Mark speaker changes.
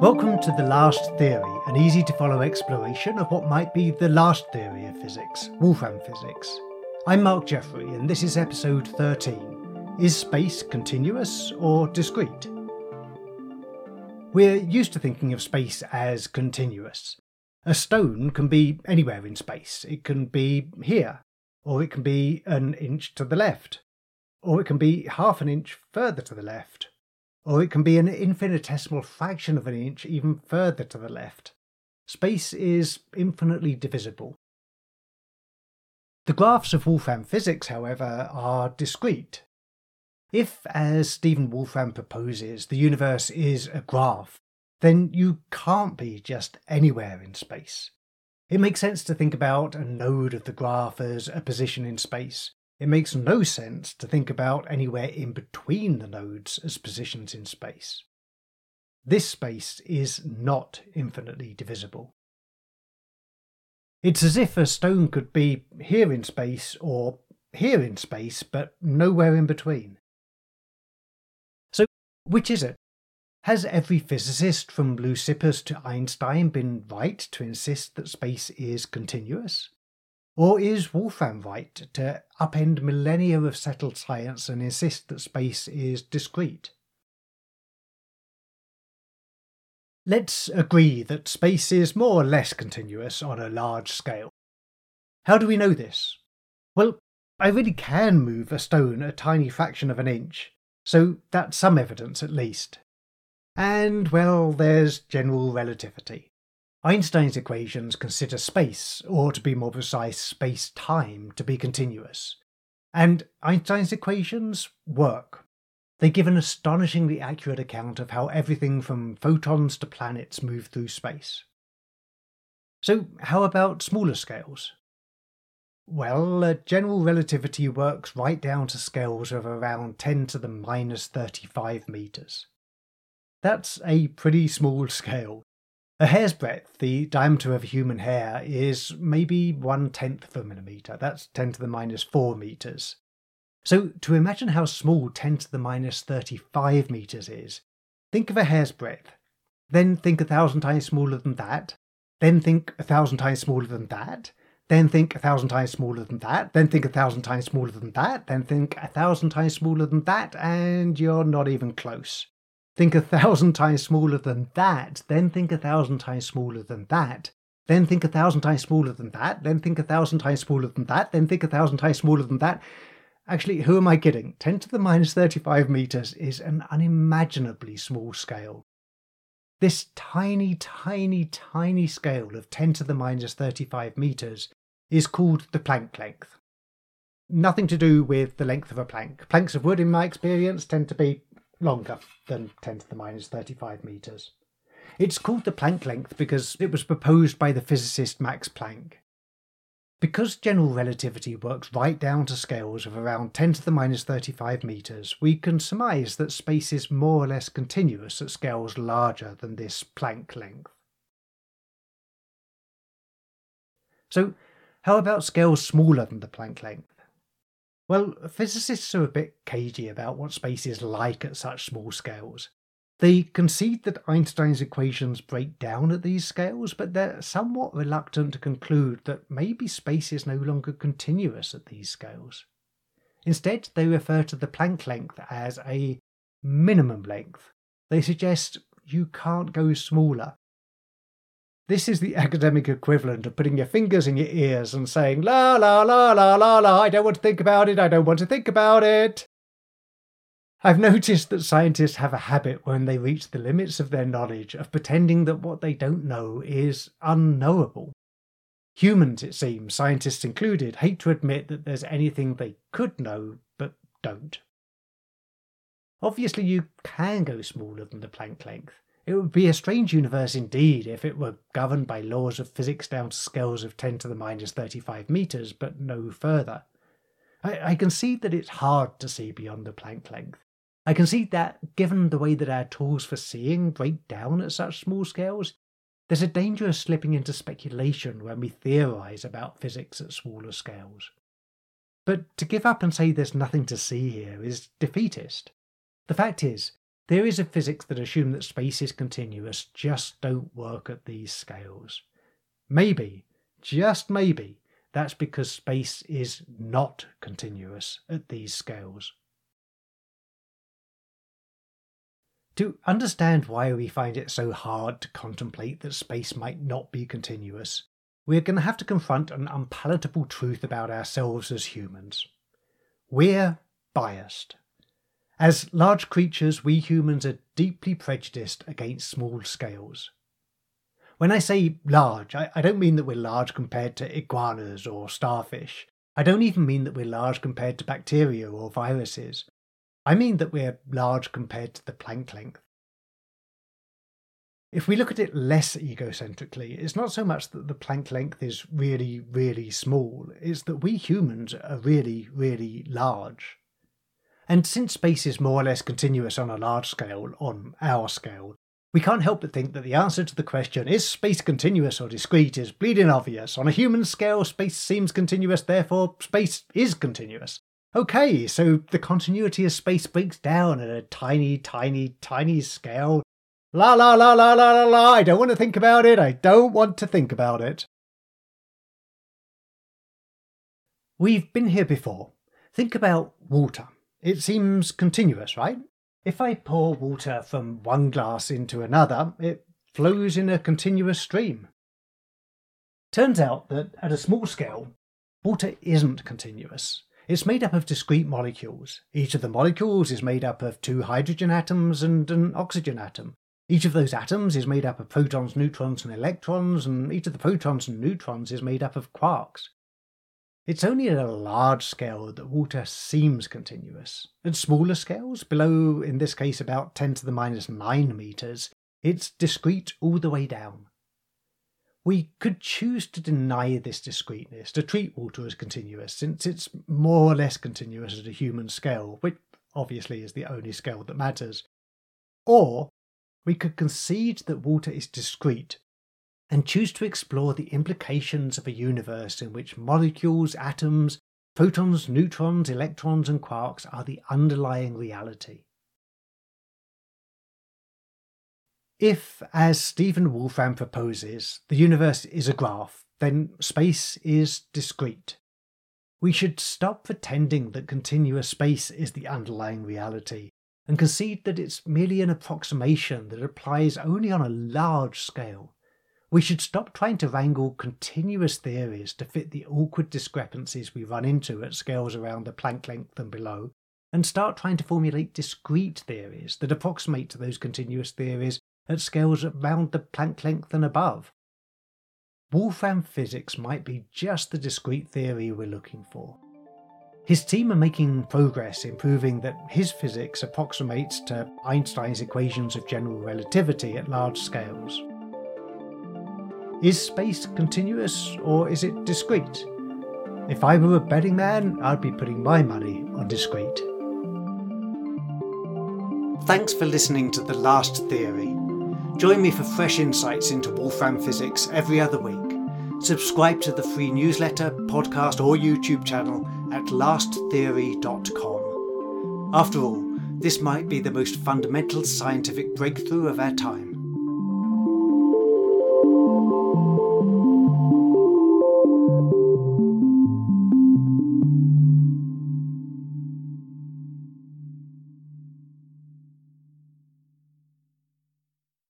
Speaker 1: Welcome to The Last Theory, an easy to follow exploration of what might be the last theory of physics, Wolfram physics. I'm Mark Jeffery, and this is episode 13. Is space continuous or discrete? We're used to thinking of space as continuous. A stone can be anywhere in space. It can be here, or it can be an inch to the left, or it can be half an inch further to the left, or it can be an infinitesimal fraction of an inch even further to the left. Space is infinitely divisible. The graphs of Wolfram physics, however, are discrete. If, as Stephen Wolfram proposes, the universe is a graph, then you can't be just anywhere in space. It makes sense to think about a node of the graph as a position in space. It makes no sense to think about anywhere in between the nodes as positions in space. This space is not infinitely divisible. It's as if a stone could be here in space or here in space, but nowhere in between. So, which is it? Has every physicist from Leucippus to Einstein been right to insist that space is continuous? Or is Wolfram right to upend millennia of settled science and insist that space is discrete? Let's agree that space is more or less continuous on a large scale. How do we know this? Well, I really can move a stone a tiny fraction of an inch, so that's some evidence at least. And, well, there's general relativity. Einstein's equations consider space, or to be more precise, space time, to be continuous. And Einstein's equations work. They give an astonishingly accurate account of how everything from photons to planets move through space. So, how about smaller scales? Well, general relativity works right down to scales of around 10 to the minus 35 metres. That's a pretty small scale. A hair's breadth, the diameter of a human hair, is maybe one tenth of a millimetre. That's 10 to the minus 4 metres. So, to imagine how small 10 to the minus 35 metres is, think of a hair's breadth. Then think a thousand times smaller than that. Then think a thousand times smaller than that. Then think a thousand times smaller than that. Then think a thousand times smaller than that. Then think a thousand times smaller than that. And you're not even close think a thousand times smaller than that, then think a thousand times smaller than that, then think a thousand times smaller than that, then think a thousand times smaller than that, then think a thousand times smaller than that. Actually, who am I kidding? 10 to the minus 35 meters is an unimaginably small scale. This tiny, tiny, tiny scale of 10 to the minus 35 meters is called the Planck length. Nothing to do with the length of a plank. Planks of wood, in my experience, tend to be longer than 10 to the minus 35 metres. It's called the Planck length because it was proposed by the physicist Max Planck. Because general relativity works right down to scales of around 10 to the minus 35 metres, we can surmise that space is more or less continuous at scales larger than this Planck length. So, how about scales smaller than the Planck length? Well, physicists are a bit cagey about what space is like at such small scales. They concede that Einstein's equations break down at these scales, but they're somewhat reluctant to conclude that maybe space is no longer continuous at these scales. Instead, they refer to the Planck length as a minimum length. They suggest you can't go smaller, this is the academic equivalent of putting your fingers in your ears and saying, la, la, la, la, la, la, I don't want to think about it, I don't want to think about it. I've noticed that scientists have a habit when they reach the limits of their knowledge of pretending that what they don't know is unknowable. Humans, it seems, scientists included, hate to admit that there's anything they could know but don't. Obviously, you can go smaller than the Planck length. It would be a strange universe indeed if it were governed by laws of physics down to scales of 10 to the minus 35 metres, but no further. I, I concede that it's hard to see beyond the Planck length. I concede that, given the way that our tools for seeing break down at such small scales, there's a danger of slipping into speculation when we theorise about physics at smaller scales. But to give up and say there's nothing to see here is defeatist. The fact is, Theories of physics that assume that space is continuous just don't work at these scales. Maybe, just maybe, that's because space is not continuous at these scales. To understand why we find it so hard to contemplate that space might not be continuous, we're going to have to confront an unpalatable truth about ourselves as humans. We're biased. As large creatures, we humans are deeply prejudiced against small scales. When I say large, I, I, don't mean that we're large compared to iguanas or starfish. I don't even mean that we're large compared to bacteria or viruses. I mean that we're large compared to the Planck length. If we look at it less egocentrically, it's not so much that the Planck length is really, really small, it's that we humans are really, really large. And since space is more or less continuous on a large scale, on our scale, we can't help but think that the answer to the question, is space continuous or discrete, is bleeding obvious. On a human scale, space seems continuous, therefore space is continuous. Okay, so the continuity of space breaks down at a tiny, tiny, tiny scale. La la la la la la la, I don't want to think about it, I don't want to think about it. We've been here before. Think about water. It seems continuous, right? If I pour water from one glass into another, it flows in a continuous stream. Turns out that at a small scale, water isn't continuous. It's made up of discrete molecules. Each of the molecules is made up of two hydrogen atoms and an oxygen atom. Each of those atoms is made up of protons, neutrons, and electrons, and each of the protons and neutrons is made up of quarks. It's only at a large scale that water seems continuous. At smaller scales, below, in this case, about 10 to the minus 9 meters, it's discrete all the way down. We could choose to deny this discreteness, to treat water as continuous, since it's more or less continuous at a human scale, which obviously is the only scale that matters. Or we could concede that water is discrete and choose to explore the implications of a universe in which molecules, atoms, photons, neutrons, electrons, and quarks are the underlying reality. If, as Stephen Wolfram proposes, the universe is a graph, then space is discrete. We should stop pretending that continuous space is the underlying reality and concede that it's merely an approximation that applies only on a large scale. We should stop trying to wrangle continuous theories to fit the awkward discrepancies we run into at scales around the Planck length and below, and start trying to formulate discrete theories that approximate to those continuous theories at scales around the Planck length and above. Wolfram physics might be just the discrete theory we're looking for. His team are making progress in proving that his physics approximates to Einstein's equations of general relativity at large scales. Is space continuous or is it discrete? If I were a betting man, I'd be putting my money on discrete. Thanks for listening to The Last Theory. Join me for fresh insights into Wolfram physics every other week. Subscribe to the free newsletter, podcast, or YouTube channel at lasttheory.com. After all, this might be the most fundamental scientific breakthrough of our time.